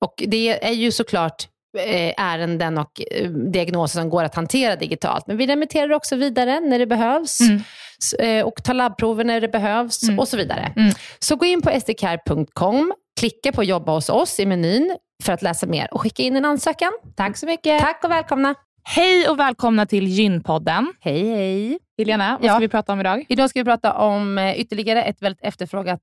Och det är ju såklart Eh, ärenden och eh, diagnoser som går att hantera digitalt. Men vi remitterar också vidare när det behövs mm. Eh, och tar labbprover när det behövs mm. och så vidare. Mm. Så gå in på sdcare.com, klicka på jobba hos oss i menyn för att läsa mer och skicka in en ansökan. Tack så mycket. Tack och välkomna. Hej och välkomna till Gynpodden. Hej, hej. Helena, vad ska vi prata om idag? Idag ska vi prata om ytterligare ett väldigt efterfrågat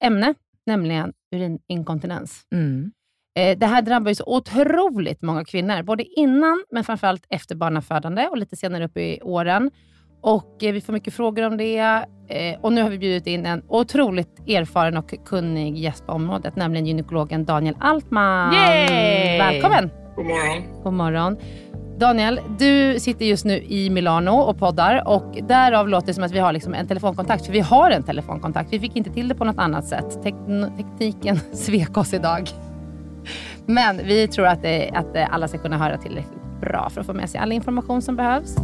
ämne, nämligen urininkontinens. Mm. Eh, det här drabbar ju så otroligt många kvinnor, både innan men framförallt efter barnafödande och lite senare upp i åren. Och eh, Vi får mycket frågor om det eh, och nu har vi bjudit in en otroligt erfaren och kunnig gäst på området, nämligen gynekologen Daniel Altman. Yay! Välkommen! God morgon. God morgon. Daniel, du sitter just nu i Milano och poddar och därav låter det som att vi har liksom en telefonkontakt. För vi har en telefonkontakt. Vi fick inte till det på något annat sätt. tekniken svek oss idag. Men vi tror att, det, att alla ska kunna höra tillräckligt bra för att få med sig all information som behövs.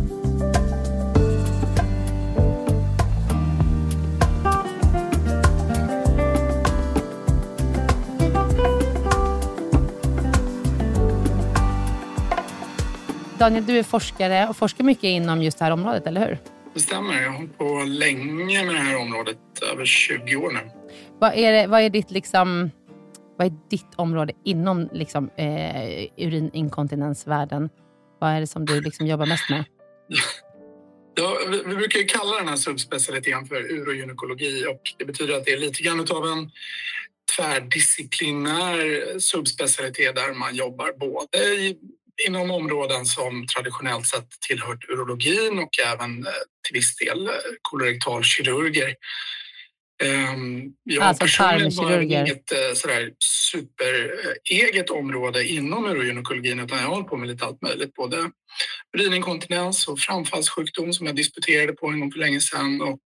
Daniel, du är forskare och forskar mycket inom just det här området, eller hur? Det stämmer. Jag har hållit på länge med det här området, över 20 år nu. Vad är, det, vad är ditt liksom vad är ditt område inom liksom, eh, urininkontinensvärlden? Vad är det som du liksom jobbar mest med? Ja, vi, vi brukar kalla den här subspecialiteten för urogynekologi och det betyder att det är lite grann av en tvärdisciplinär subspecialitet där man jobbar både i, inom områden som traditionellt sett tillhört urologin och även eh, till viss del kolorektalkirurger jag alltså personligen har inget uh, sådär super uh, eget område inom urogynekologin utan jag hållit på med lite allt möjligt. Både urininkontinens och framfallssjukdom som jag disputerade på en gång för länge sedan och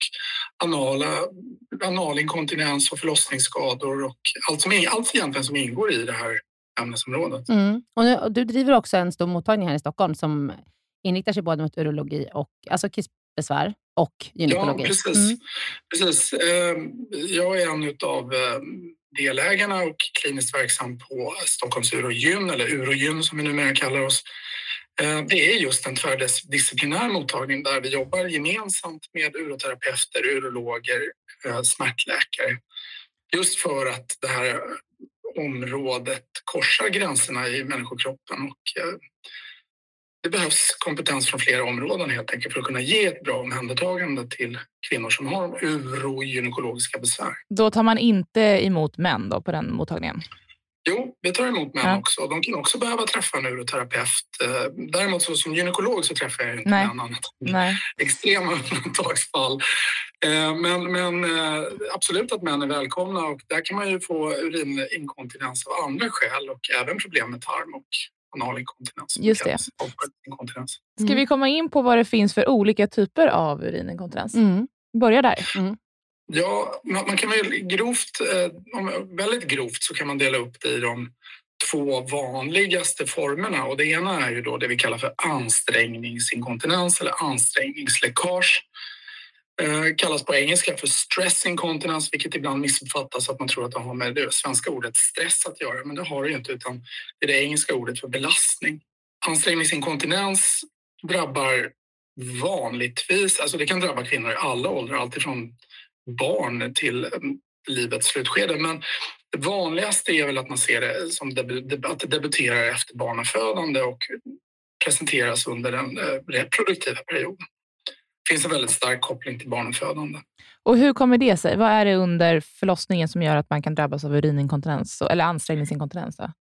anala, analinkontinens och förlossningsskador och allt, som, allt egentligen som ingår i det här ämnesområdet. Mm. Och, nu, och du driver också en stor mottagning här i Stockholm som inriktar sig både mot urologi och alltså kissbesvär och gynekologi. Ja, precis. Mm. precis. Ehm, jag är en av ehm, delägarna och kliniskt verksam på Stockholms urogyn, eller urogyn som vi numera kallar oss. Ehm, det är just en tvärdisciplinär mottagning där vi jobbar gemensamt med uroterapeuter, urologer, eh, smärtläkare. Just för att det här området korsar gränserna i människokroppen och eh, det behövs kompetens från flera områden helt enkelt för att kunna ge ett bra omhändertagande till kvinnor som har urogynekologiska besvär. Då tar man inte emot män då på den mottagningen? Jo, vi tar emot män ja. också. De kan också behöva träffa en uroterapeut. Eh, däremot så, som gynekolog så träffar jag inte Nej. män annat Nej. extrema undantagsfall. Eh, men, men eh, absolut att män är välkomna och där kan man ju få urininkontinens av andra skäl och även problem med tarm och analinkontinens. Just det. Ska vi komma in på vad det finns för olika typer av urininkontinens? Mm. Börja där. Mm. Ja, man kan väl grovt, eh, väldigt grovt så kan man dela upp det i de två vanligaste formerna och det ena är ju då det vi kallar för ansträngningsinkontinens eller ansträngningsläckage. Eh, kallas på engelska för stress incontinence, vilket ibland missuppfattas att man tror att det har med det svenska ordet stress att göra, men det har det ju inte utan det är det engelska ordet för belastning. Ansträngningsinkontinens drabbar vanligtvis, alltså det kan drabba kvinnor i alla åldrar, alltifrån barn till eh, livets slutskede. Men det vanligaste är väl att man ser det som att det debuterar efter barnafödande och presenteras under den eh, reproduktiva perioden. Finns en väldigt stark koppling till barnafödande. Och hur kommer det sig? Vad är det under förlossningen som gör att man kan drabbas av urininkontinens eller ansträngningsinkontinens? Då?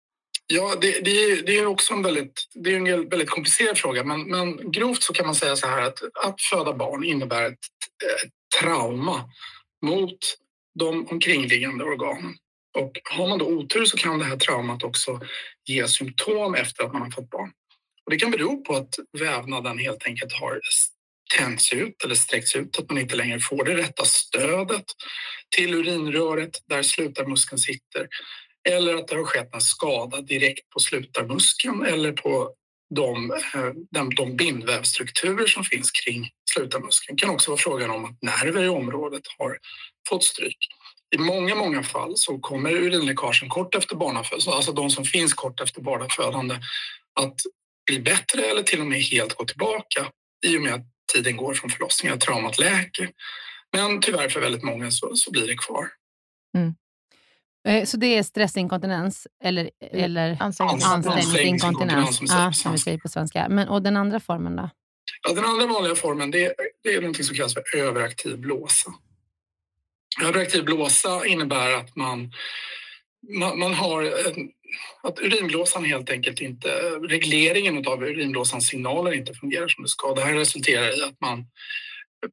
Ja, det, det, är, det är också en väldigt, det är en väldigt komplicerad fråga, men, men grovt så kan man säga så här att att föda barn innebär ett, ett trauma mot de omkringliggande organen. Och har man då otur så kan det här traumat också ge symptom efter att man har fått barn. Och det kan bero på att vävnaden helt enkelt har tänts ut eller sträckts ut, att man inte längre får det rätta stödet till urinröret där slutarmuskeln sitter eller att det har skett en skada direkt på slutarmuskeln eller på de, eh, de, de bindvävsstrukturer som finns kring slutarmuskeln. Det kan också vara frågan om att nerver i området har fått stryk. I många, många fall så kommer urinläckagen kort efter barnafödande, alltså de som finns kort efter barnafödande, att bli bättre eller till och med helt gå tillbaka i och med att tiden går från förlossningen, traumat läker. Men tyvärr för väldigt många så, så blir det kvar. Mm. Eh, så det är stressinkontinens eller, eller ansträngningsinkontinens, ja, som vi säger på svenska. Men, och den andra formen då? Ja, den andra vanliga formen det är, det är något som kallas för överaktiv blåsa. Överaktiv blåsa innebär att man, man, man har en, att urinblåsan helt enkelt inte, regleringen av urinblåsans signaler inte fungerar som det ska. Det här resulterar i att man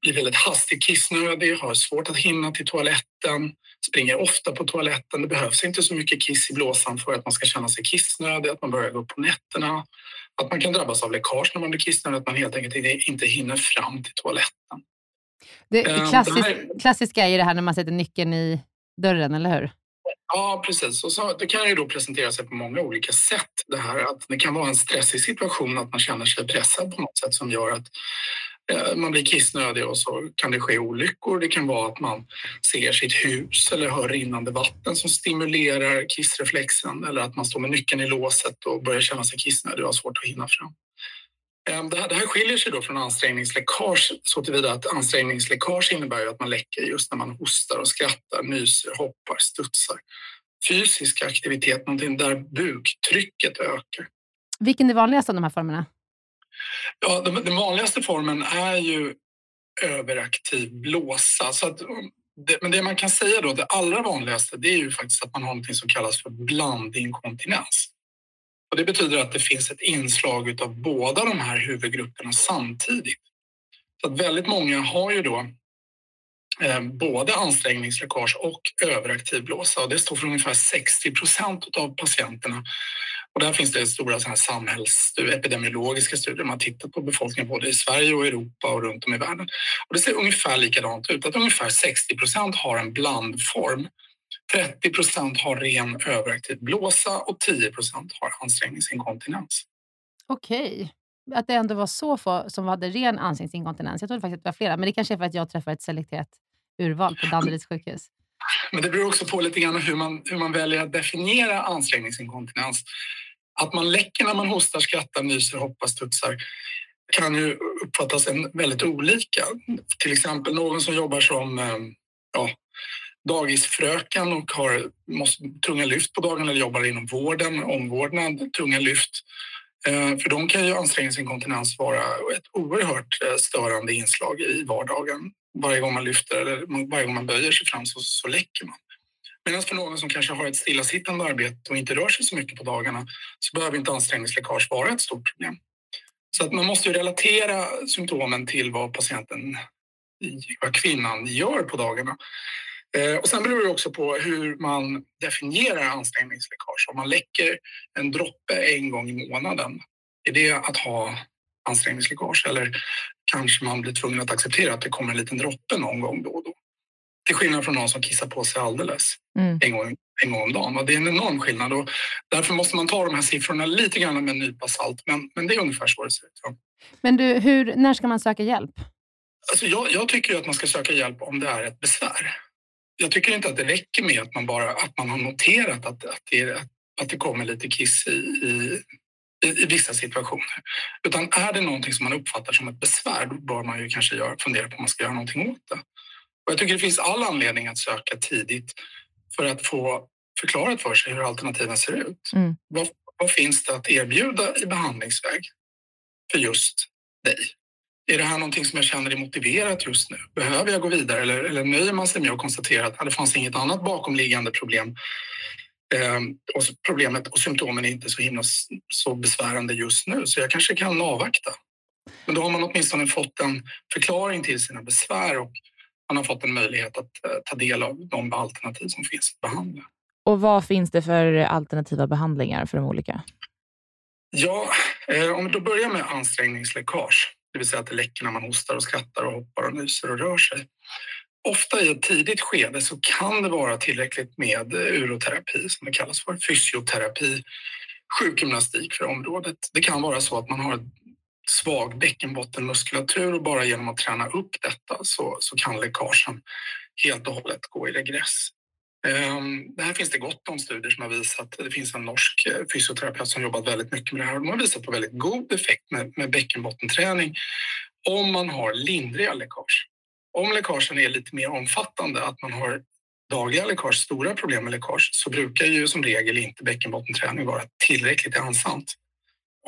blir väldigt hastigt kissnödig, har svårt att hinna till toaletten, springer ofta på toaletten. Det behövs inte så mycket kiss i blåsan för att man ska känna sig kissnödig, att man börjar gå på nätterna, att man kan drabbas av läckage när man blir kissnödig, att man helt enkelt inte hinner fram till toaletten. Det ehm, klassisk, det här... klassiska är ju det här när man sätter nyckeln i dörren, eller hur? Ja, precis. Och så, det kan ju då presentera sig på många olika sätt. Det här att det kan vara en stressig situation, att man känner sig pressad på något sätt som gör att eh, man blir kissnödig och så kan det ske olyckor. Det kan vara att man ser sitt hus eller hör rinnande vatten som stimulerar kissreflexen eller att man står med nyckeln i låset och börjar känna sig kissnödig och har svårt att hinna fram. Eh, det här, skiljer sig då från ansträngningsläckage så tillvida att ansträngningsläckage innebär att man läcker just när man hostar och skrattar, nyser, hoppar, studsar. Fysisk aktivitet, någonting där buktrycket ökar. Vilken är vanligast av de här formerna? Ja, den vanligaste formen är ju överaktiv blåsa. Så att, det, men det man kan säga då, det allra vanligaste, det är ju faktiskt att man har något som kallas för blandinkontinens. Och det betyder att det finns ett inslag av båda de här huvudgrupperna samtidigt. Så att väldigt många har ju då eh, både ansträngningsläckage och överaktiv blåsa. Och det står för ungefär 60 procent av patienterna. Och där finns det stora samhällsstudier, epidemiologiska studier. Man har tittat på befolkningen både i Sverige och Europa och runt om i världen. Och det ser ungefär likadant ut, att ungefär 60 procent har en blandform 30 procent har ren överaktiv blåsa och 10 procent har ansträngningsinkontinens. Okej. Att det ändå var så få som hade ren ansträngningsinkontinens. Jag trodde faktiskt att det var flera, men det kanske är för att jag träffar ett selekterat urval på Danderyds sjukhus. Men det beror också på lite grann hur man, hur man väljer att definiera ansträngningsinkontinens. Att man läcker när man hostar, skrattar, nyser, hoppar, studsar kan ju uppfattas en väldigt olika. Till exempel någon som jobbar som eh, ja, dagisfröken och har måste, tunga lyft på dagen eller jobbar inom vården, omvårdnad, tunga lyft. Eh, för de kan ju ansträngningsinkontinens vara ett oerhört eh, störande inslag i vardagen. Varje gång man lyfter eller varje gång man böjer sig fram så, så läcker man. Medan för någon som kanske har ett stillasittande arbete och inte rör sig så mycket på dagarna så behöver inte ansträngningsläckage vara ett stort problem. Så att man måste ju relatera symptomen till vad patienten, vad kvinnan gör på dagarna. Eh, och sen beror det också på hur man definierar ansträngningsläckage. Om man läcker en droppe en gång i månaden, är det att ha ansträngningsläckage? Eller kanske man blir tvungen att acceptera att det kommer en liten droppe någon gång då och då? Till skillnad från någon som kissar på sig alldeles mm. en, gång, en gång om dagen. Och det är en enorm skillnad och därför måste man ta de här siffrorna lite grann med en nypa salt. Men, men det är ungefär så det ser ut. Ja. Men du, hur, när ska man söka hjälp? Alltså jag, jag tycker att man ska söka hjälp om det är ett besvär jag tycker inte att det räcker med att man bara att man har noterat att, att, det, att det kommer lite kiss i, i, i, vissa situationer. Utan är det någonting som man uppfattar som ett besvär då bör man ju kanske göra, fundera på om man ska göra någonting åt det. Och jag tycker det finns all anledning att söka tidigt för att få förklarat för sig hur alternativen ser ut. Mm. Vad, vad finns det att erbjuda i behandlingsväg för just dig? Är det här någonting som jag känner är motiverat just nu? Behöver jag gå vidare eller, eller nöjer man sig med att konstatera att det fanns inget annat bakomliggande problem ehm, och problemet och symptomen är inte så himla så besvärande just nu så jag kanske kan avvakta. Men då har man åtminstone fått en förklaring till sina besvär och man har fått en möjlighet att eh, ta del av de alternativ som finns att behandla. Och vad finns det för alternativa behandlingar för de olika? Ja, eh, om vi då börjar med ansträngningsläckage det vill säga att det läcker när man hostar och skrattar och hoppar och nyser och rör sig. Ofta i ett tidigt skede så kan det vara tillräckligt med uroterapi som det kallas för, fysioterapi, sjukgymnastik för området. Det kan vara så att man har svag bäckenbottenmuskulatur och bara genom att träna upp detta så, så kan läckagen helt och hållet gå i regress. Ehm, det här finns det gott om studier som har visat. Det finns en norsk eh, fysioterapeut som jobbat väldigt mycket med det här de har visat på väldigt god effekt med, med bäckenbottenträning om man har lindriga läckage. Om läckagen är lite mer omfattande, att man har dagliga läckage, stora problem med läckage, så brukar ju som regel inte bäckenbottenträning vara tillräckligt ansamt.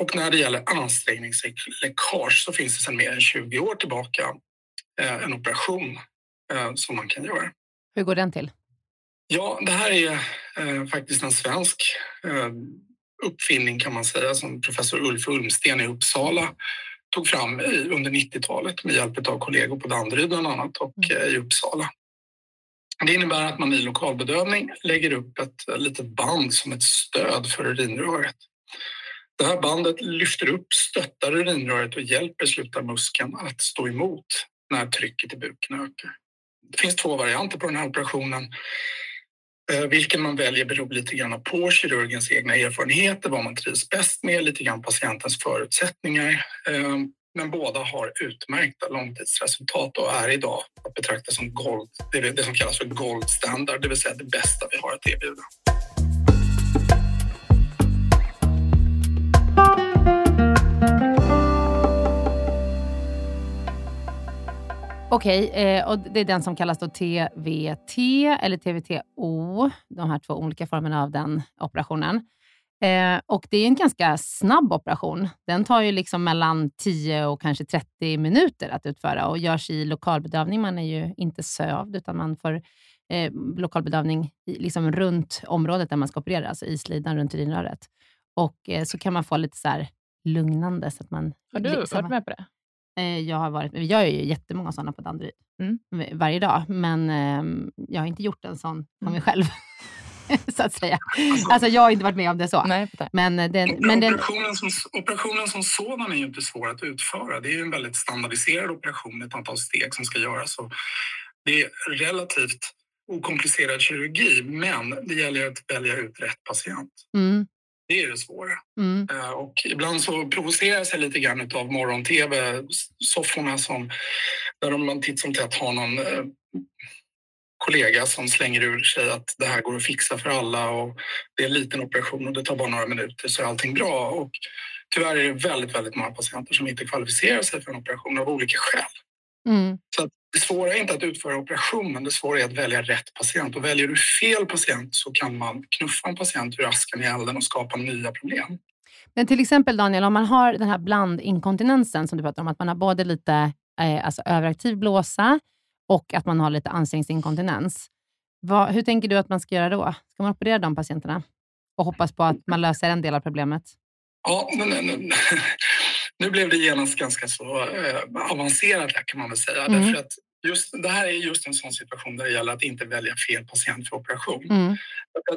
Och när det gäller ansträngningsläckage så finns det sedan mer än 20 år tillbaka eh, en operation eh, som man kan göra. Hur går den till? Ja, det här är eh, faktiskt en svensk eh, uppfinning kan man säga som professor Ulf Ulmsten i Uppsala tog fram i, under 90-talet med hjälp av kollegor på Danderyd bland annat och mm. eh, i Uppsala. Det innebär att man i lokalbedövning lägger upp ett litet band som ett stöd för urinröret. Det här bandet lyfter upp, stöttar urinröret och hjälper slutarmuskeln att stå emot när trycket i buken ökar. Det finns två varianter på den här operationen. Eh, Vilken man väljer beror lite grann på kirurgens egna erfarenheter, vad man trivs bäst med, lite grann patientens förutsättningar. Eh, men båda har utmärkta långtidsresultat och är idag att betrakta som gold, det som kallas för gold standard, det vill säga det bästa vi har att erbjuda. Okej, eh, och det är den som kallas då TVT eller TVTO, de här två olika formerna av den operationen. Eh, och Det är en ganska snabb operation. Den tar ju liksom mellan 10 och kanske 30 minuter att utföra och görs i lokalbedövning. Man är ju inte sövd, utan man får eh, lokalbedövning liksom runt området där man ska operera, alltså i slidan runt urinröret. Och eh, så kan man få lite så lugnande. Så att man, Har du varit med på det? Eh, jag har varit, jag gör ju jättemånga sådana på Danderyd Mm. varje dag, men eh, jag har inte gjort en sån på mig Mm. själv. så att säga. Alltså jag har inte varit med om det så. Nej. Men, eh, den, men den, operationen, som, operationen som sådan är ju inte svår att utföra. Det är ju en väldigt standardiserad operation med ett antal steg som ska göras. Och det är relativt okomplicerad kirurgi, men det gäller att välja ut rätt patient. mm, Det är det svåra. mm, Eh, Och ibland så provoceras jag lite grann av morgon-tv-sofforna som där man titt som tätt har någon eh, kollega som slänger ur sig att det här går att fixa för alla och det är en liten operation och det tar bara några minuter så är allting bra. Och tyvärr är det väldigt, väldigt många patienter som inte kvalificerar sig för en operation av olika skäl. Mm, Så det svåra är inte att utföra operationen, det svåra är att välja rätt patient. Och väljer du fel patient så kan man knuffa en patient ur askan i elden och skapa nya problem. Men till exempel Daniel, om man har den här blandinkontinensen som du pratar om, att man har både lite eh, alltså överaktiv blåsa och att man har lite ansträngningsinkontinens. Vad, hur tänker du att man ska göra då? Ska man operera de patienterna och hoppas på att man löser en del av problemet? Ja, men, men, nu blev det genast ganska så eh, avancerat kan man väl säga. Mm. Därför att just, det här är just en sån situation där det gäller att inte välja fel patient för operation. Mm,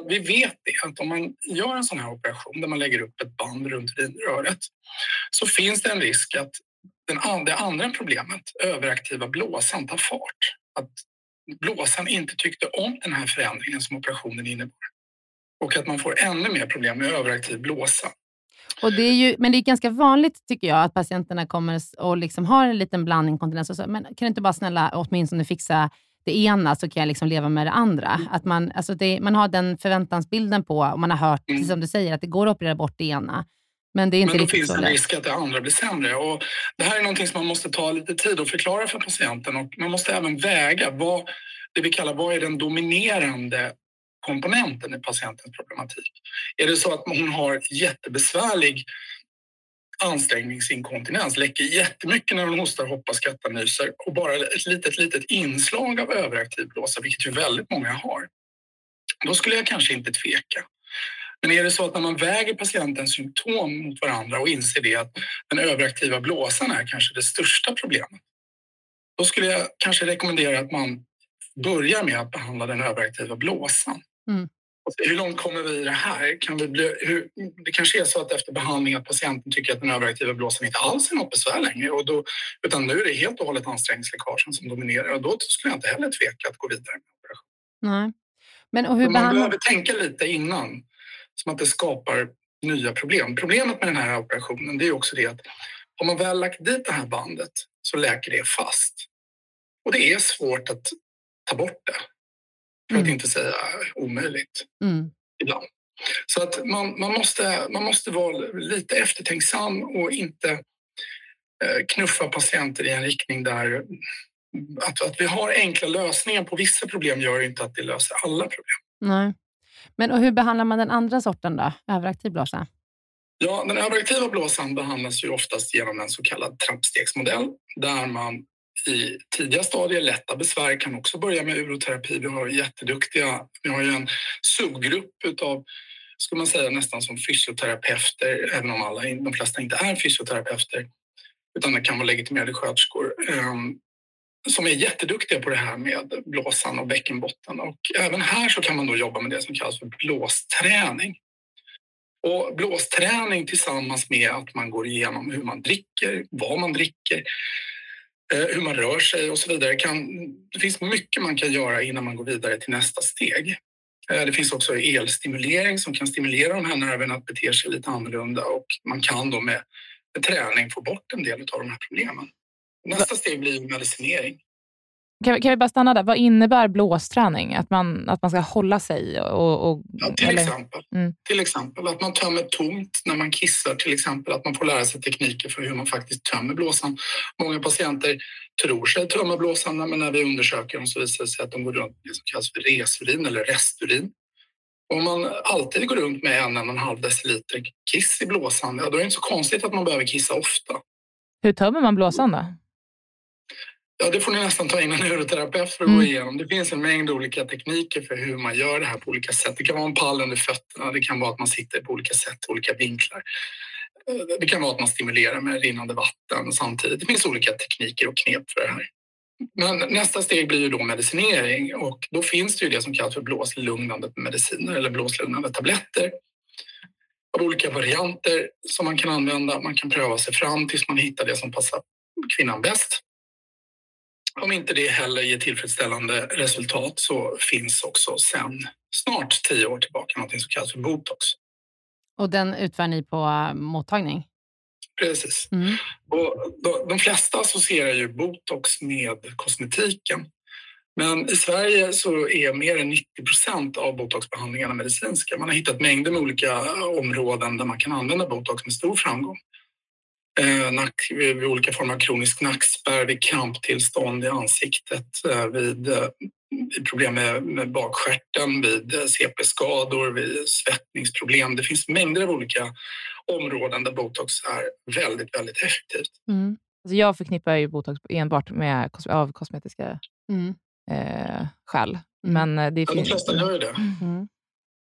vi vet det, att om man gör en sån här operation där man lägger upp ett band runt vinröret så finns det en risk att den, det andra problemet, överaktiva blåsan, tar fart. Att blåsan inte tyckte om den här förändringen som operationen innebar. Och att man får ännu mer problem med överaktiv blåsa. Och det är ju, men det är ganska vanligt tycker jag att patienterna kommer och liksom har en liten blandinkontinens och så, men kan du inte bara snälla åtminstone fixa det ena så kan jag liksom leva med det andra. Att man, alltså det, man har den förväntansbilden på, och man har hört, Mm. som du säger, att det går att operera bort det ena. Men det är inte Men då finns en risk att det andra blir sämre. Och det här är någonting som man måste ta lite tid att förklara för patienten. Och man måste även väga vad, det vi kallar vad är den dominerande komponenten i patientens problematik. Är det så att hon har jättebesvärlig ansträngningsinkontinens, läcker jättemycket när hon hostar, hoppar, skrattar, nyser och bara ett litet, litet inslag av överaktiv blåsa, vilket ju väldigt många har. Då skulle jag kanske inte tveka. Men är det så att när man väger patientens symptom mot varandra och inser det att den överaktiva blåsan är kanske det största problemet. Då skulle jag kanske rekommendera att man börjar med att behandla den överaktiva blåsan. Mm. Se Hur långt kommer vi i det här? Kan vi bli, hur, det kanske är så att efter behandling att patienten tycker att den överaktiva blåsan inte alls är något besvär längre. Och då, utan nu är det helt och hållet ansträngningsläckagen som dominerar. Och då skulle jag inte heller tveka att gå vidare med operation. Nej. Men och hur Man behandlar... behöver tänka lite innan, som att det skapar nya problem. Problemet med den här operationen det är också det att om man väl lagt dit det här bandet så läker det fast. Och det är svårt att ta bort det. För att Mm. inte säga omöjligt Mm. ibland. Så att man, man, måste, man måste vara lite eftertänksam och inte eh, knuffa patienter i en riktning där att, att vi har enkla lösningar på vissa problem gör inte att det löser alla problem. Nej. Men och hur behandlar man den andra sorten då? Överaktiv blåsa? Ja, den överaktiva blåsan behandlas ju oftast genom en så kallad trappstegsmodell där man i tidiga stadier, lätta besvär, kan också börja med uroterapi. Vi har jätteduktiga, vi har ju en subgrupp utav, skulle man säga nästan som fysioterapeuter, även om alla, de flesta inte är fysioterapeuter, utan det kan vara legitimerade sköterskor, ehm, som är jätteduktiga på det här med blåsan och bäckenbotten. Och även här så kan man då jobba med det som kallas för blåsträning. Och blåsträning tillsammans med att man går igenom hur man dricker, vad man dricker, hur man rör sig och så vidare. Kan, det finns mycket man kan göra innan man går vidare till nästa steg. Eh, Det finns också elstimulering som kan stimulera de här nerverna att bete sig lite annorlunda och man kan då med, med träning få bort en del av de här problemen. Nästa steg blir medicinering. Kan, vi- kan vi bara stanna där? Vad innebär blåsträning? Att man, att man ska hålla sig? Och, och, Ja, till, eller- exempel. Mm. till exempel att man tömmer tomt när man kissar. Till exempel att man får lära sig tekniker för hur man faktiskt tömmer blåsan. Många patienter tror sig tömma blåsan men när vi undersöker dem så visar det sig att de går runt med det som kallas för resurin eller resturin. Om man alltid går runt med en, en och en halv deciliter kiss i blåsan, ja, då är det inte så konstigt att man behöver kissa ofta. Hur tömmer man blåsan då? Ja, det får ni nästan ta in en uroterapeut för att Mm. gå igenom. Det finns en mängd olika tekniker för hur man gör det här på olika sätt. Det kan vara en pall under fötterna, det kan vara att man sitter på olika sätt, olika vinklar. det kan vara att man stimulerar med rinnande vatten samtidigt. Det finns olika tekniker och knep för det här. Men nästa steg blir ju då medicinering och då finns det ju det som kallas för blåslugnande mediciner eller blåslugnande tabletter av olika varianter som man kan använda. Man kan pröva sig fram tills man hittar det som passar kvinnan bäst. Om inte det heller ger tillfredsställande resultat så finns också sen snart tio år tillbaka något som kallas för botox. Och den utför ni på äh, mottagning? Precis. Mm. Och de flesta associerar ju botox med kosmetiken. Men i Sverige så är mer än 90 procent av botoxbehandlingarna medicinska. Man har hittat mängder med olika områden där man kan använda botox med stor framgång. Eh, nack, vid olika former av kronisk nackspärr, vid kramptillstånd i ansiktet, eh, vid, eh, vid problem med, med bakskärten, vid eh, CP-skador, vid svettningsproblem. Det finns mängder av olika områden där botox är väldigt, väldigt effektivt. Mm. Alltså jag förknippar ju botox enbart med av kosmetiska mm. eh, skäl. Mm. Men eh, det ja, de flesta gör ju det. Mm.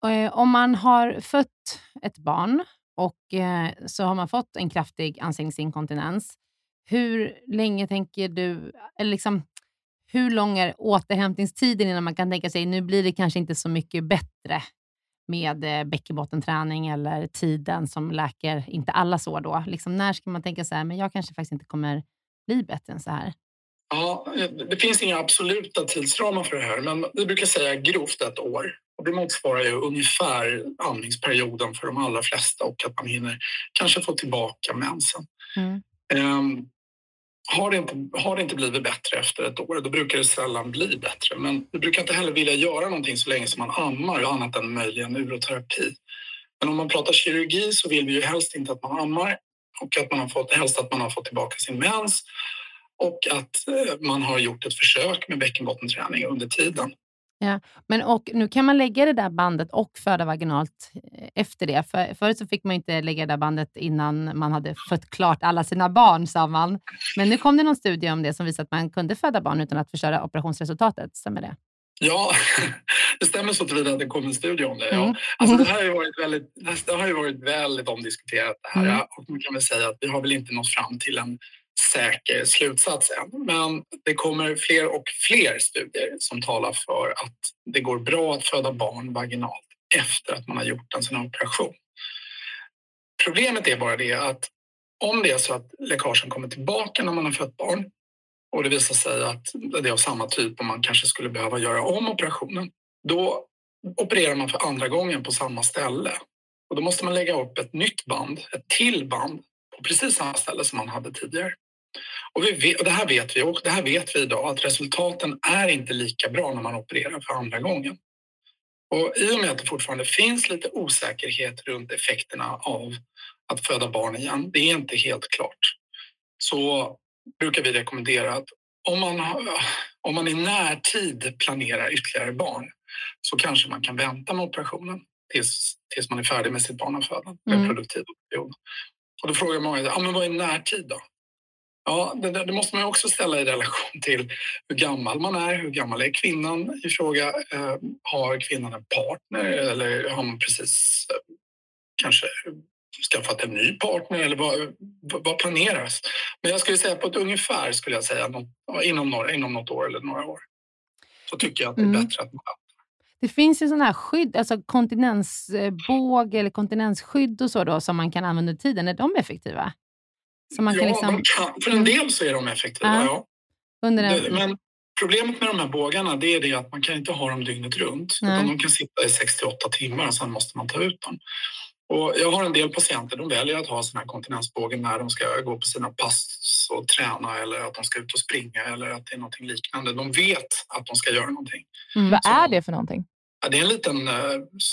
Eh, om man har fött ett barn och eh, så har man fått en kraftig ansiktsinkontinens, hur länge tänker du, eller liksom, hur lång är återhämtningstiden innan man kan tänka sig, nu blir det kanske inte så mycket bättre med eh, bäckenbottenträning eller tiden som läker inte alla sår då? Liksom, när ska man tänka så här, men jag kanske faktiskt inte kommer bli bättre än så här? Ja, eh, det finns inga absoluta tidsramar för det här, men vi brukar säga grovt ett år. Och det motsvarar ju ungefär andningsperioden för de allra flesta och att man hinner kanske få tillbaka mensen. Mm. Um, har det, inte, har det inte blivit bättre efter ett år, då brukar det sällan bli bättre. Men vi brukar inte heller vilja göra någonting så länge som man ammar, annat än möjligen uroterapi. Men om man pratar kirurgi så vill vi ju helst inte att man ammar och att man har fått, helst att man har fått tillbaka sin mens och att eh, man har gjort ett försök med bäckenbottenträning under tiden. Ja, men och nu kan man lägga det där bandet och föda vaginalt eh, efter det. För, förut så fick man inte lägga det där bandet innan man hade fött klart alla sina barn, sa man. Men nu kom det någon studie om det som visar att man kunde föda barn utan att förstöra operationsresultatet. Stämmer det? Ja, det stämmer så tillvida att det kom en studie om det. Ja. Mm. Alltså, det, här har ju varit väldigt, det har ju varit väldigt omdiskuterat. Det här, mm. Och man kan väl säga att vi har väl inte nått fram till en säker slutsats än. Men det kommer fler och fler studier som talar för att det går bra att föda barn vaginalt efter att man har gjort en sån här operation. Problemet är bara det att om det är så att läckagen kommer tillbaka när man har fött barn och det visar sig att det är av samma typ och man kanske skulle behöva göra om operationen, då opererar man för andra gången på samma ställe. Och då måste man lägga upp ett nytt band, ett till band, på precis samma ställe som man hade tidigare. Och, vi och det här vet vi och det här vet vi idag att resultaten är inte lika bra när man opererar för andra gången. Och I och med att det fortfarande finns lite osäkerhet runt effekterna av att föda barn igen, det är inte helt klart, så brukar vi rekommendera att om man, om man i närtid planerar ytterligare barn så kanske man kan vänta med operationen tills, tills man är färdig med sitt barnafödande, mm. Och då frågar många, ja, men vad är närtid då? Ja, det, det, måste man också ställa i relation till hur gammal man är. Hur gammal är kvinnan i fråga? Eh, har kvinnan en partner eller har man precis eh, kanske skaffat en ny partner eller vad, vad planeras? Men jag skulle säga på ett ungefär skulle jag säga något, inom, några, inom något år eller några år. Så tycker jag att det är mm. bättre att man det finns ju sådana här skydd, alltså kontinensbåge eller kontinensskydd och så då, som man kan använda under tiden. Är de effektiva? Så man kan ja, liksom... kan, för en del så är de effektiva, ja. ja. Under en... Men problemet med de här bågarna det är det att man kan inte ha dem dygnet runt. Utan de kan sitta i 68 timmar och sen måste man ta ut dem. Och jag har en del patienter de väljer att ha sån här kontinensbåge när de ska gå på sina pass och träna eller att de ska ut och springa eller att det är något liknande. De vet att de ska göra någonting. Mm, vad är det för någonting? Ja, det är en liten, eh,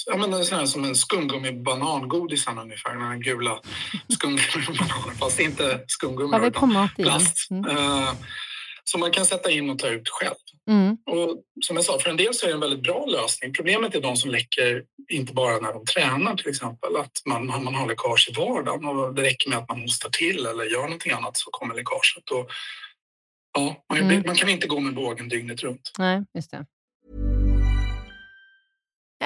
jag menar, sån här, som en skumgummi banangodisen ungefär, den här gula skumgummi-bananen, fast inte skumgummi ja, utan plast. Mm. Uh, som man kan sätta in och ta ut själv. Mm. Och som jag sa, för en del så är det en väldigt bra lösning. Problemet är de som läcker inte bara när de tränar till exempel, att man, man har läckage i vardagen och det räcker med att man hostar till eller gör någonting annat så kommer läckaget. Och, ja, man, mm. man kan inte gå med bågen dygnet runt. Nej, just det.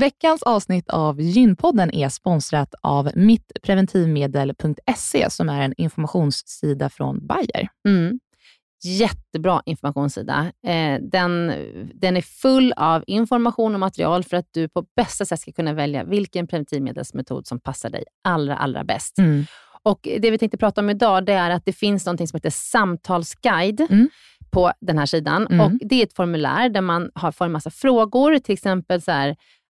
Veckans avsnitt av Gynpodden är sponsrat av mittpreventivmedel.se som är en informationssida från Bayer. Mm. Jättebra informationssida. Eh, den, den är full av information och material för att du på bästa sätt ska kunna välja vilken preventivmedelsmetod som passar dig allra, allra bäst. Och Det vi tänkte prata om idag det är att det finns något som heter samtalsguide Mm. på den här sidan. Mm. Och Det är ett formulär där man har, får en massa frågor, till exempel så här,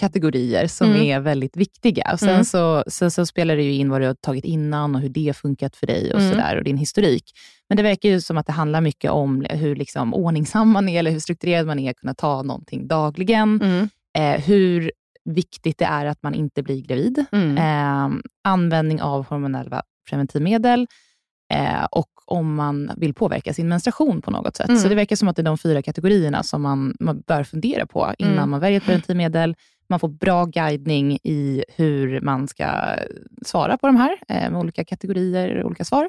kategorier som Mm. är väldigt viktiga. Och sen, Mm. så, sen så spelar det ju in vad du har tagit innan och hur det har funkat för dig och, Mm. sådär, och din historik. Men det verkar ju som att det handlar mycket om hur liksom ordningsam man är, eller hur strukturerad man är, att kunna ta någonting dagligen. Mm. Eh, hur viktigt det är att man inte blir gravid. Eh, användning av hormonella preventivmedel eh, och om man vill påverka sin menstruation på något sätt. Mm. Så det verkar som att det är de fyra kategorierna som man, man bör fundera på innan Mm. man väljer ett preventivmedel. Man får bra guidning i hur man ska svara på de här, eh, med olika kategorier och olika svar.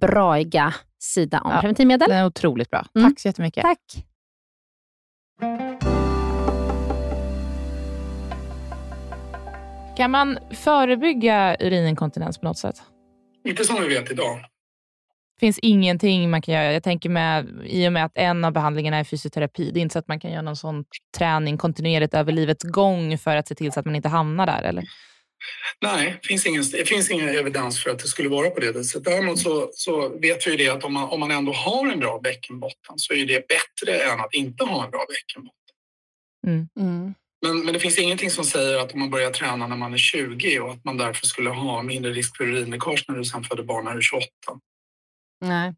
braiga sida om Ja. preventivmedel. Den är otroligt bra. Mm. Tack så jättemycket. Tack. Kan man förebygga urininkontinens på något sätt? Inte som vi vet idag. finns ingenting man kan göra. Jag tänker med, i och med att en av behandlingarna är fysioterapi. Det är inte så att man kan göra någon sån träning kontinuerligt över livets gång för att se till så att man inte hamnar där. Eller? Nej, det finns ingen, det finns ingen evidens för att det skulle vara på det viset. Däremot så, så vet vi ju det att om man, om man ändå har en bra bäckenbotten så är det bättre än att inte ha en bra bäckenbotten. Mm. Men, men det finns ingenting som säger att om man börjar träna när man är 20 och att man därför skulle ha mindre risk för urinläckage när du sen föder barn när du är 28. Nej.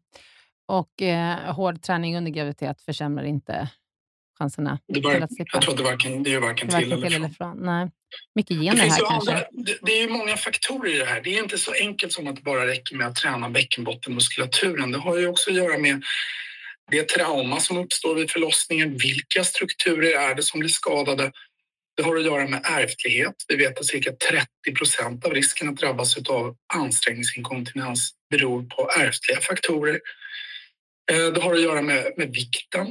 Och eh, hård träning under graviditet försämrar inte chanserna Det till var, jag tror att det varken, det är varken Det är till varken eller till från. eller från. Nej. Mycket Det, gener finns här kanske. andra, det, det är ju många faktorer i det här. Det är inte så enkelt som att det bara räcker med att träna bäckenbottenmuskulaturen. Det har ju också att göra med det trauma som uppstår vid förlossningen. Vilka strukturer är det som blir skadade? Det har att göra med ärftlighet. Vi vet att cirka 30 procent av risken att drabbas av ansträngningsinkontinens beror på ärftliga faktorer. Eh, Det har att göra med, med vikten,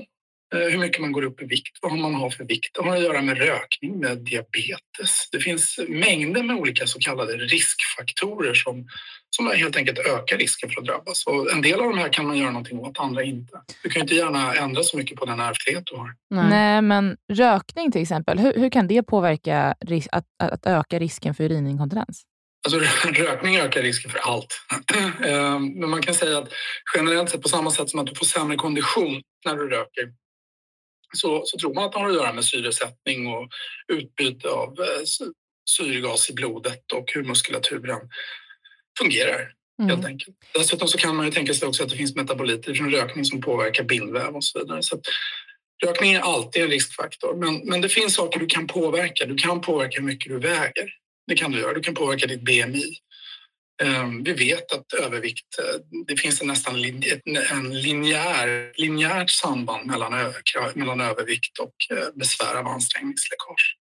hur mycket man går upp i vikt, vad man har för vikt. Det har att göra med rökning, med diabetes. Det finns mängder med olika så kallade riskfaktorer som, som helt enkelt ökar risken för att drabbas. Och en del av de här kan man göra någonting åt, andra inte. Du kan ju inte gärna ändra så mycket på den ärftlighet du har. Nej. Nej, men rökning till exempel, hur, hur kan det påverka att, att öka risken för urininkontinens? Alltså, rökning ökar risken för allt. Eh, Men man kan säga att generellt sett på samma sätt som att du får sämre kondition när du röker så, så tror man att det har att göra med syresättning och utbyte av eh, sy- syrgas i blodet och hur muskulaturen fungerar Mm. helt enkelt. Dessutom så kan man ju tänka sig också att det finns metaboliter från rökning som påverkar bindväv och så vidare. Så rökning är alltid en riskfaktor, men, men det finns saker du kan påverka. Du kan påverka hur mycket du väger. Det kan du göra. Du kan påverka ditt BMI. Ehm, Vi vet att övervikt, eh, det finns en nästan en linjär, linjärt samband mellan, mellan övervikt och eh, besvär av ansträngningsläckage.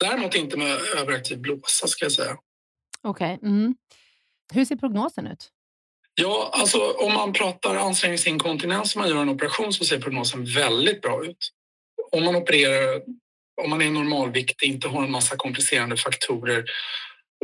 Däremot inte med överaktiv blåsa ska jag säga. Okej. Mm. Hur ser prognosen ut? Ja, alltså om man pratar ansträngningsinkontinens och man gör en operation så ser prognosen väldigt bra ut. Om man opererar, om man är normalviktig, inte har en massa komplicerande faktorer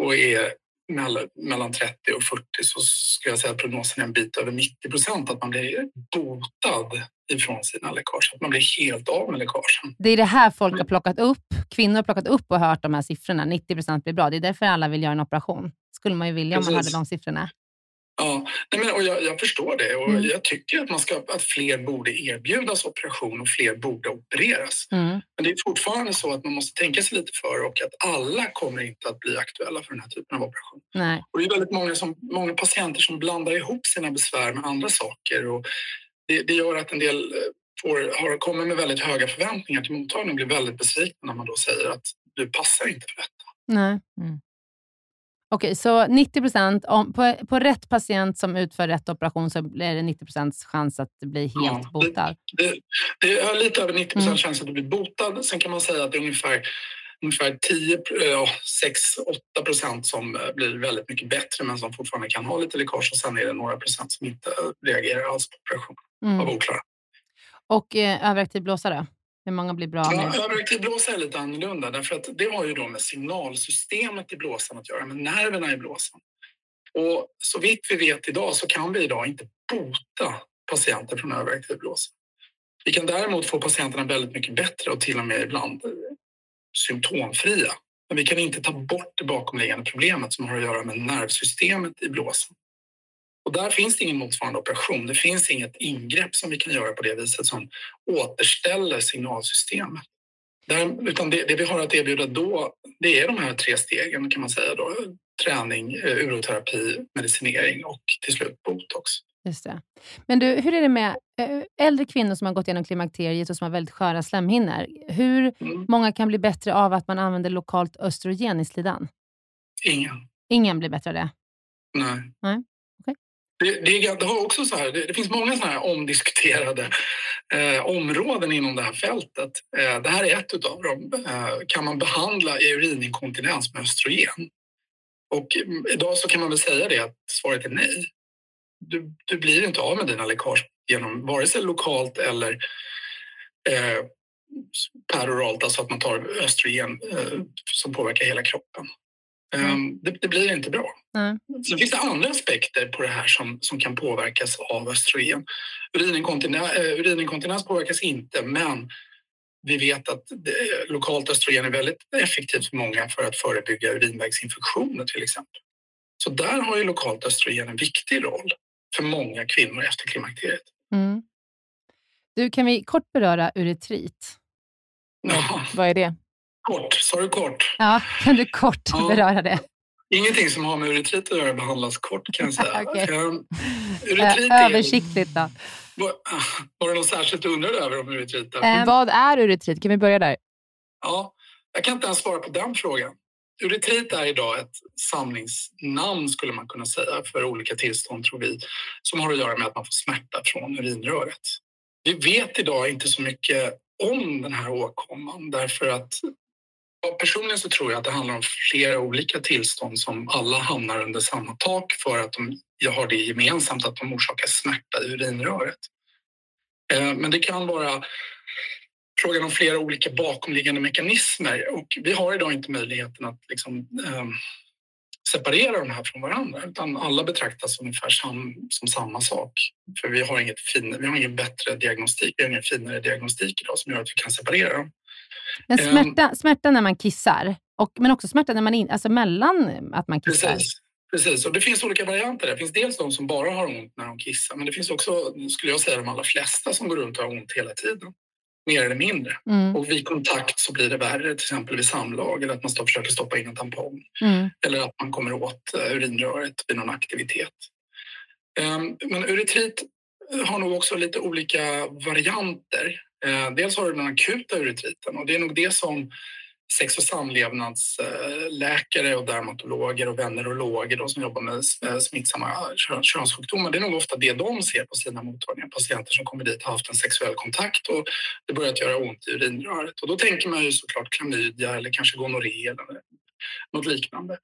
och är mellan 30 och 40 så ska jag säga att prognosen är en bit över 90 procent att man blir botad ifrån sina läckage, att man blir helt av med läckagen. Det är det här folk har plockat upp. Kvinnor har plockat upp och hört de här siffrorna. 90 procent blir bra. Det är därför alla vill göra en operation. skulle man ju vilja om man hade de siffrorna. Ja, nej men, och jag, jag förstår det och Mm. jag tycker att, man ska, att fler borde erbjudas operation och fler borde opereras. Mm. Men det är fortfarande så att man måste tänka sig lite för och att alla kommer inte att bli aktuella för den här typen av operation. Nej. Och det är väldigt många, som, många patienter som blandar ihop sina besvär med andra saker och det, det gör att en del eh, får, har, kommer med väldigt höga förväntningar till mottagningen och blir väldigt besvikna när man då säger att du passar inte för detta. Nej. Mm. Okej, så 90 procent, på, på rätt patient som utför rätt operation så blir det 90 procents chans att bli helt Ja, botad. Det, det är lite över 90 procent Mm. chans att du blir botad. Sen kan man säga att det är ungefär, ungefär 10, ja, 6-8 procent som eh, blir väldigt mycket bättre men som fortfarande kan ha lite läckage och sen är det några procent som inte reagerar alls på operation av Mm. oklara. Och eh, överaktiv blåsa då? Hur många blir bra Ja, med? överaktiv blåsa är lite annorlunda därför att det har ju då med signalsystemet i blåsan att göra, med nerverna i blåsan. Och så vitt vi vet idag så kan vi idag inte bota patienter från överaktiv blåsa. Vi kan däremot få patienterna väldigt mycket bättre och till och med ibland symptomfria. Men vi kan inte ta bort det bakomliggande problemet som har att göra med nervsystemet i blåsan. Och där finns det ingen motsvarande operation. Det finns inget ingrepp som vi kan göra på det viset som återställer signalsystemet. Där, utan det, det vi har att erbjuda då, det är de här tre stegen kan man säga då. Träning, eh, uroterapi, medicinering och till slut botox. Just det. Men du, hur är det med eh, äldre kvinnor som har gått igenom klimakteriet och som har väldigt sköra slemhinnor? Hur Mm. många kan bli bättre av att man använder lokalt östrogen i slidan? Ingen. Ingen blir bättre av det? Nej. Nej. Det, det, det, var också så här, det, det finns många såna här omdiskuterade eh, områden inom det här fältet. Eh, det här är ett av dem. Eh, kan man behandla urininkontinens med östrogen? Och mm, idag så kan man väl säga det att svaret är nej. Du, du blir inte av med dina läckage genom vare sig lokalt eller eh, peroralt, alltså att man tar östrogen eh, som påverkar hela kroppen. Eh, det, det blir inte bra. Nej. Sen finns det andra aspekter på det här som, som kan påverkas av östrogen. Urininkontinens, eh, urininkontinens påverkas inte, men vi vet att det, lokalt östrogen är väldigt effektivt för många för att förebygga urinvägsinfektioner till exempel. Så där har ju lokalt östrogen en viktig roll för många kvinnor efter klimakteriet. Mm. Du, kan vi kort beröra uretrit? Ja, Vad är det? Kort, sa du kort? Ja, kan du kort Ja. beröra det? Ingenting som har med uretrit att göra behandlas kort kan jag säga. Ehm, uretrit är- Översiktligt då. Var, var det något särskilt du undrade över om uretriten? Eh, Vad är uretrit? Kan vi börja där? Ja, jag kan inte ens svara på den frågan. Uretrit är idag ett samlingsnamn skulle man kunna säga för olika tillstånd tror vi som har att göra med att man får smärta från urinröret. Vi vet idag inte så mycket om den här åkomman därför att personligen så tror jag att det handlar om flera olika tillstånd som alla hamnar under samma tak för att de har det gemensamt att de orsakar smärta i urinröret. Eh, men det kan vara frågan om flera olika bakomliggande mekanismer och vi har idag inte möjligheten att liksom, ehm, separera de här från varandra utan alla betraktas ungefär sam, som samma sak. För vi har, inget fin, vi har ingen bättre diagnostik, vi har ingen finare diagnostik idag som gör att vi kan separera dem. Men Ehm. smärta, smärta när man kissar, och, men också smärta när man in, alltså mellan att man kissar. Precis. Precis, och det finns olika varianter. Det finns dels de som bara har ont när de kissar men det finns också, skulle jag säga, de allra flesta som går runt och har ont hela tiden. mer eller mindre. Mm. Och vid kontakt så blir det värre, till exempel vid samlag eller att man står, försöker stoppa in en tampong. Mm. Eller att man kommer åt eh, urinröret vid någon aktivitet. Ehm, Men uretrit har nog också lite olika varianter. Eh, dels har du den akuta uretriten och det är nog det som sex och samlevnadsläkare och dermatologer och venerologer då, som jobbar med eh, smittsamma könssjukdomar. Det är nog ofta det de ser på sina mottagningar. Patienter som kommer dit har haft en sexuell kontakt och det börjat göra ont i urinröret. Och då tänker man ju såklart klamydia eller kanske gonorré eller något liknande.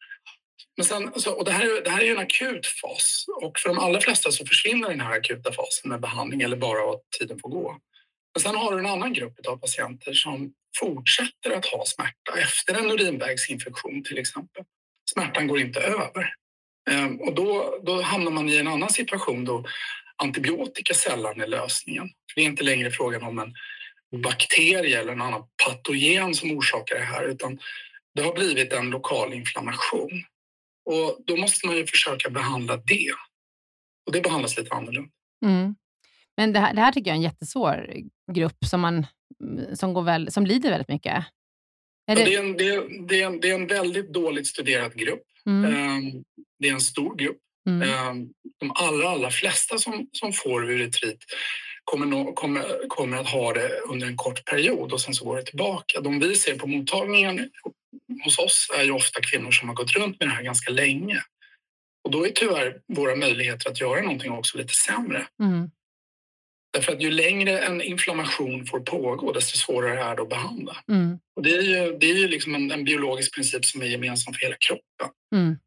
Men sen, alltså, och det, här, är- det här är en akut fas och för de allra flesta så försvinner den här akuta fasen med behandling eller bara att tiden får gå. Men sen har du en annan grupp av patienter som fortsätter att ha smärta efter en urinvägsinfektion till exempel. Smärtan går inte över. Ehm, och då, då hamnar man i en annan situation då antibiotika sällan är lösningen. För det är inte längre frågan om en bakterie eller en annan patogen som orsakar det här utan det har blivit en lokal inflammation. Och då måste man ju försöka behandla det. Och det behandlas lite annorlunda. Mm. Men det här, det här tycker jag är en jättesvår grupp som, man, som, går väl, som lider väldigt mycket. Är Ja, det, Det, är en, det, är, det, är en, det är en väldigt dåligt studerad grupp. mm, Ehm, Det är en stor grupp. mm, Ehm, De allra, allra flesta som, som får uretrit kommer, nå- kommer, kommer att ha det under en kort period och sen så går det tillbaka. De vi ser på mottagningen hos oss är ju ofta kvinnor som har gått runt med det här ganska länge. Och då är tyvärr våra möjligheter att göra någonting också lite sämre. mm, Därför att ju längre en inflammation får pågå, desto svårare är det att behandla. mm, Och det är ju, det är ju liksom en, en biologisk princip som är gemensam för hela kroppen. mm.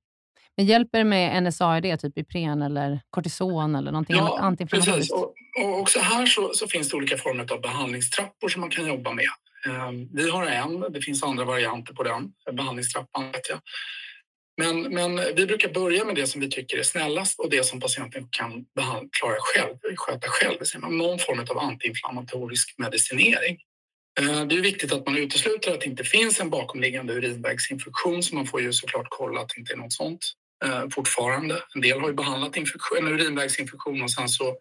Men hjälper det med NSAID, typ Ipren eller kortison eller någonting precis. antiinflammatoriskt? Och, och också här så, så finns det olika former av behandlingstrappor som man kan jobba med. Eh, vi har en, det finns andra varianter på den behandlingstrappan. Vet jag. Men, men vi brukar börja med det som vi tycker är snällast och det som patienten kan klara själv, sköta själv. Det Någon form av antiinflammatorisk medicinering. Eh, det är viktigt att man utesluter att det inte finns en bakomliggande urinvägsinfektion så man får ju såklart kolla att det inte är något sånt eh, fortfarande. En del har ju behandlat en urinvägsinfektion och sen så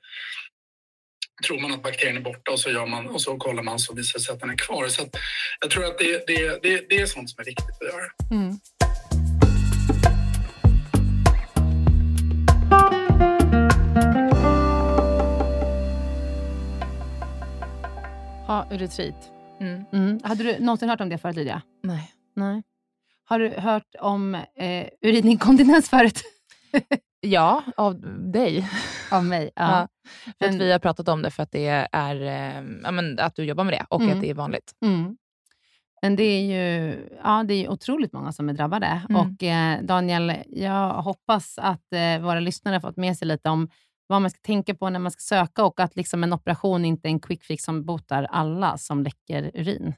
tror man att bakterien är borta och så, gör man, och så kollar man så visar det sig att den är kvar. Så att jag tror att det, det, det, det är sånt som är viktigt att göra. Mm. Ha uretrit. Mm. Mm. Hade du någonsin hört om det förut, Lydia? Nej. Nej. Har du hört om eh, urininkontinens förut? Ja, av dig. Av mig? Ja. Ja. För Men- att vi har pratat om det för att det är eh, ja, men, att du jobbar med det och Mm. att det är vanligt. Mm. Men det är ju ja, det är otroligt många som är drabbade. Mm. Och eh, Daniel, jag hoppas att eh, våra lyssnare har fått med sig lite om vad man ska tänka på när man ska söka och att liksom en operation inte är en quick fix som botar alla som läcker urin.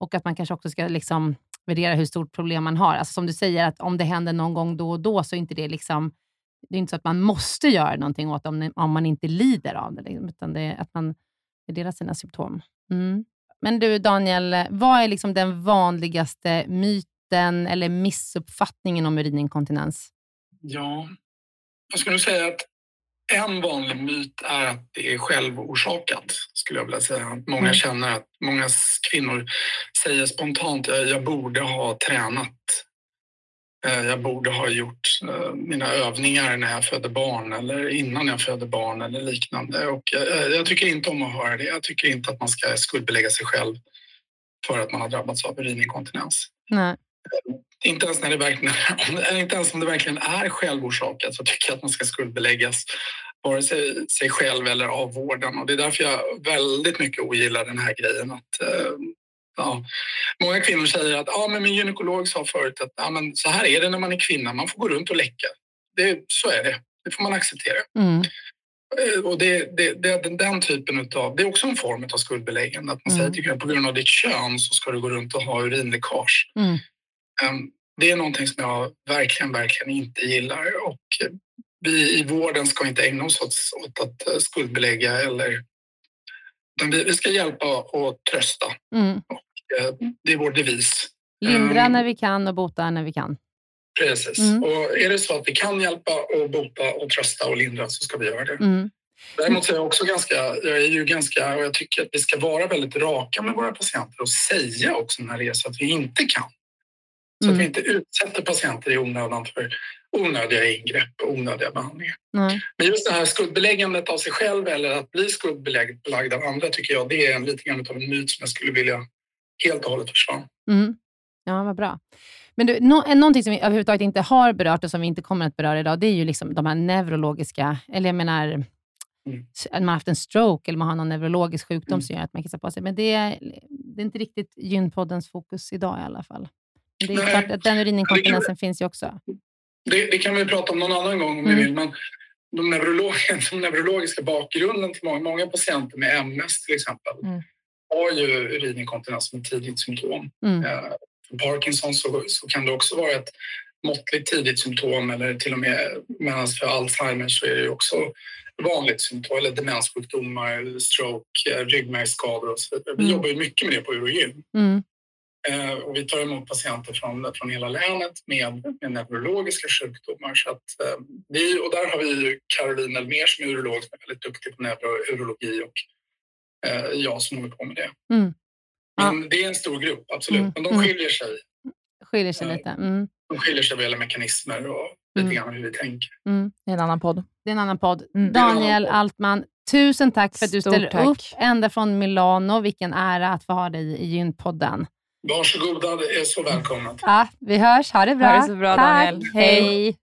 Och att man kanske också ska liksom värdera hur stort problem man har. Alltså som du säger, att om det händer någon gång då och då så är inte det liksom det är inte så att man måste göra någonting åt det om, om man inte lider av det, liksom, utan det är att man värderar sina symptom. Mm. Men du Daniel, vad är liksom den vanligaste myten eller missuppfattningen om urininkontinens? Ja, jag skulle säga att en vanlig myt är att det är självorsakat, skulle jag vilja säga. Många Mm. känner att många kvinnor säger spontant jag, jag borde ha tränat. Eh, Jag borde ha gjort eh, mina övningar när jag födde barn eller innan jag födde barn eller liknande. Och eh, jag tycker inte om att höra det. Jag tycker inte att man ska skuldbelägga sig själv för att man har drabbats av urininkontinens. Nej. Inte ens, när det verkligen, inte ens om det verkligen är självorsakat så tycker jag att man ska skuldbeläggas vare sig sig själv eller av vården. Och det är därför jag väldigt mycket ogillar den här grejen. Att, eh, ja, många kvinnor säger att ja, men min gynekolog sa förut att ja, men så här är det när man är kvinna, man får gå runt och läcka. Det, så är det, det får man acceptera. Mm. Eh, Och det, det, det, den, typen av, det är också en form av skuldbeläggande. Att man Mm. säger jag, på grund av ditt kön så ska du gå runt och ha urinläckage. Mm. Ehm, Det är någonting som jag verkligen, verkligen inte gillar. Och vi i vården ska inte ägna oss åt, åt att eh, skuldbelägga eller... utan Vi, vi ska hjälpa och trösta. Mm. Eh, Det är vår devis. Lindra Mm. när vi kan och bota när vi kan. Precis. Mm. Och är det så att vi kan hjälpa och bota och trösta och lindra så ska vi göra det. Mm. Däremot är jag också ganska, jag är ju ganska, och jag tycker att vi ska vara väldigt raka med våra patienter och säga också när det är så att vi inte kan. Så Mm. att vi inte utsätter patienter i onödan för onödiga ingrepp och onödiga behandlingar. Nej. Men just det här skuldbeläggandet av sig själv eller att bli skuldbelagd av andra tycker jag det är en lite grann av en myt som jag skulle vilja helt och hållet försvara. Mm. Ja, vad bra. Men du, nå en- någonting som vi överhuvudtaget inte har berört och som vi inte kommer att beröra idag, det är ju liksom de här neurologiska, eller jag menar, Mm. man har haft en stroke eller man har någon neurologisk sjukdom Mm. som gör att man kissar på sig. Men det är, det är inte riktigt gynpoddens fokus idag i alla fall. Det är klart att den urininkontinensen finns ju också. Det, det kan vi prata om någon annan gång om Mm. vi vill. Men de, neurolog, de neurologiska bakgrunden till många, många patienter med MS till exempel Mm. har ju urininkontinens som ett tidigt symptom. Mm. Eh, För Parkinson så, så kan det också vara ett måttligt tidigt symptom eller till och med medan för Alzheimer så är det ju också vanligt symptom eller demenssjukdomar, stroke, eh, ryggmärgsskador och så vidare. Vi Mm. jobbar ju mycket med det på urogyn. Mm. Eh, och vi tar emot patienter från, från hela länet med, med neurologiska sjukdomar. Så att, eh, vi, och där har vi Caroline Elmer som är urolog som är väldigt duktig på neurourologi och eh, jag som håller på med det. Mm. Ja. Men det är en stor grupp, absolut. Mm, Men de mm. skiljer sig. Skiljer sig lite. Mm. De skiljer sig vad gäller mekanismer och lite Mm. grann hur vi tänker. Mm. Det är en annan podd. Det är en annan podd. Daniel Altman, tusen tack för att du Stort ställer tack. upp ända från Milano. Vilken ära att få ha dig i Gynpodden. Varsågoda, det är så välkommet. Ja, vi hörs. Ha det bra. Ha det så bra, Tack. Daniel. Hej.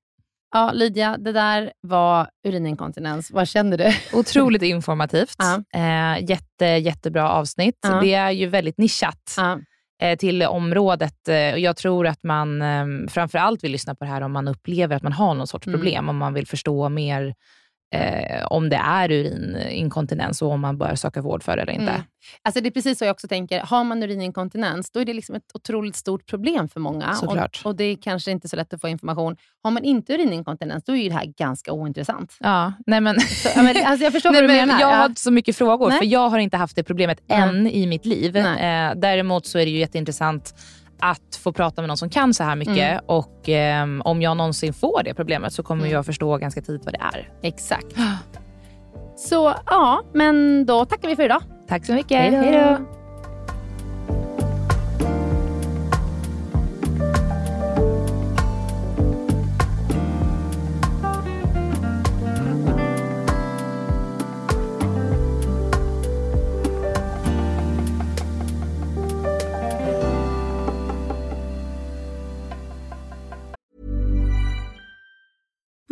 Ja, Lydia, det där var urininkontinens. Vad känner du? Otroligt informativt. Ja. Eh, jätte, jättebra avsnitt. Ja. Det är ju väldigt nischat Ja. eh, till området. Eh, och jag tror att man eh, framför allt vill lyssna på det här om man upplever att man har någon sorts Mm. problem. Om man vill förstå mer eh, om det är urininkontinens och om man bör söka vård för det eller inte. Mm. Alltså det är precis så jag också tänker. Har man urininkontinens, då är det liksom ett otroligt stort problem för många. Såklart. Och, och det är kanske inte så lätt att få information. Har man inte urininkontinens, då är ju det här ganska ointressant. Ja, nej men... Så, ja, men, alltså jag förstår Nej, vad du men menar. jag Ja. har så mycket frågor, Nej. för jag har inte haft det problemet Nej. än i mitt liv. Eh, däremot så är det ju jätteintressant att få prata med någon som kan så här mycket. Mm. Och ehm, om jag någonsin får det problemet så kommer Mm. jag förstå ganska tidigt vad det är. Exakt. Så ja, men då tackar vi för idag. Tack så mycket. Hej då.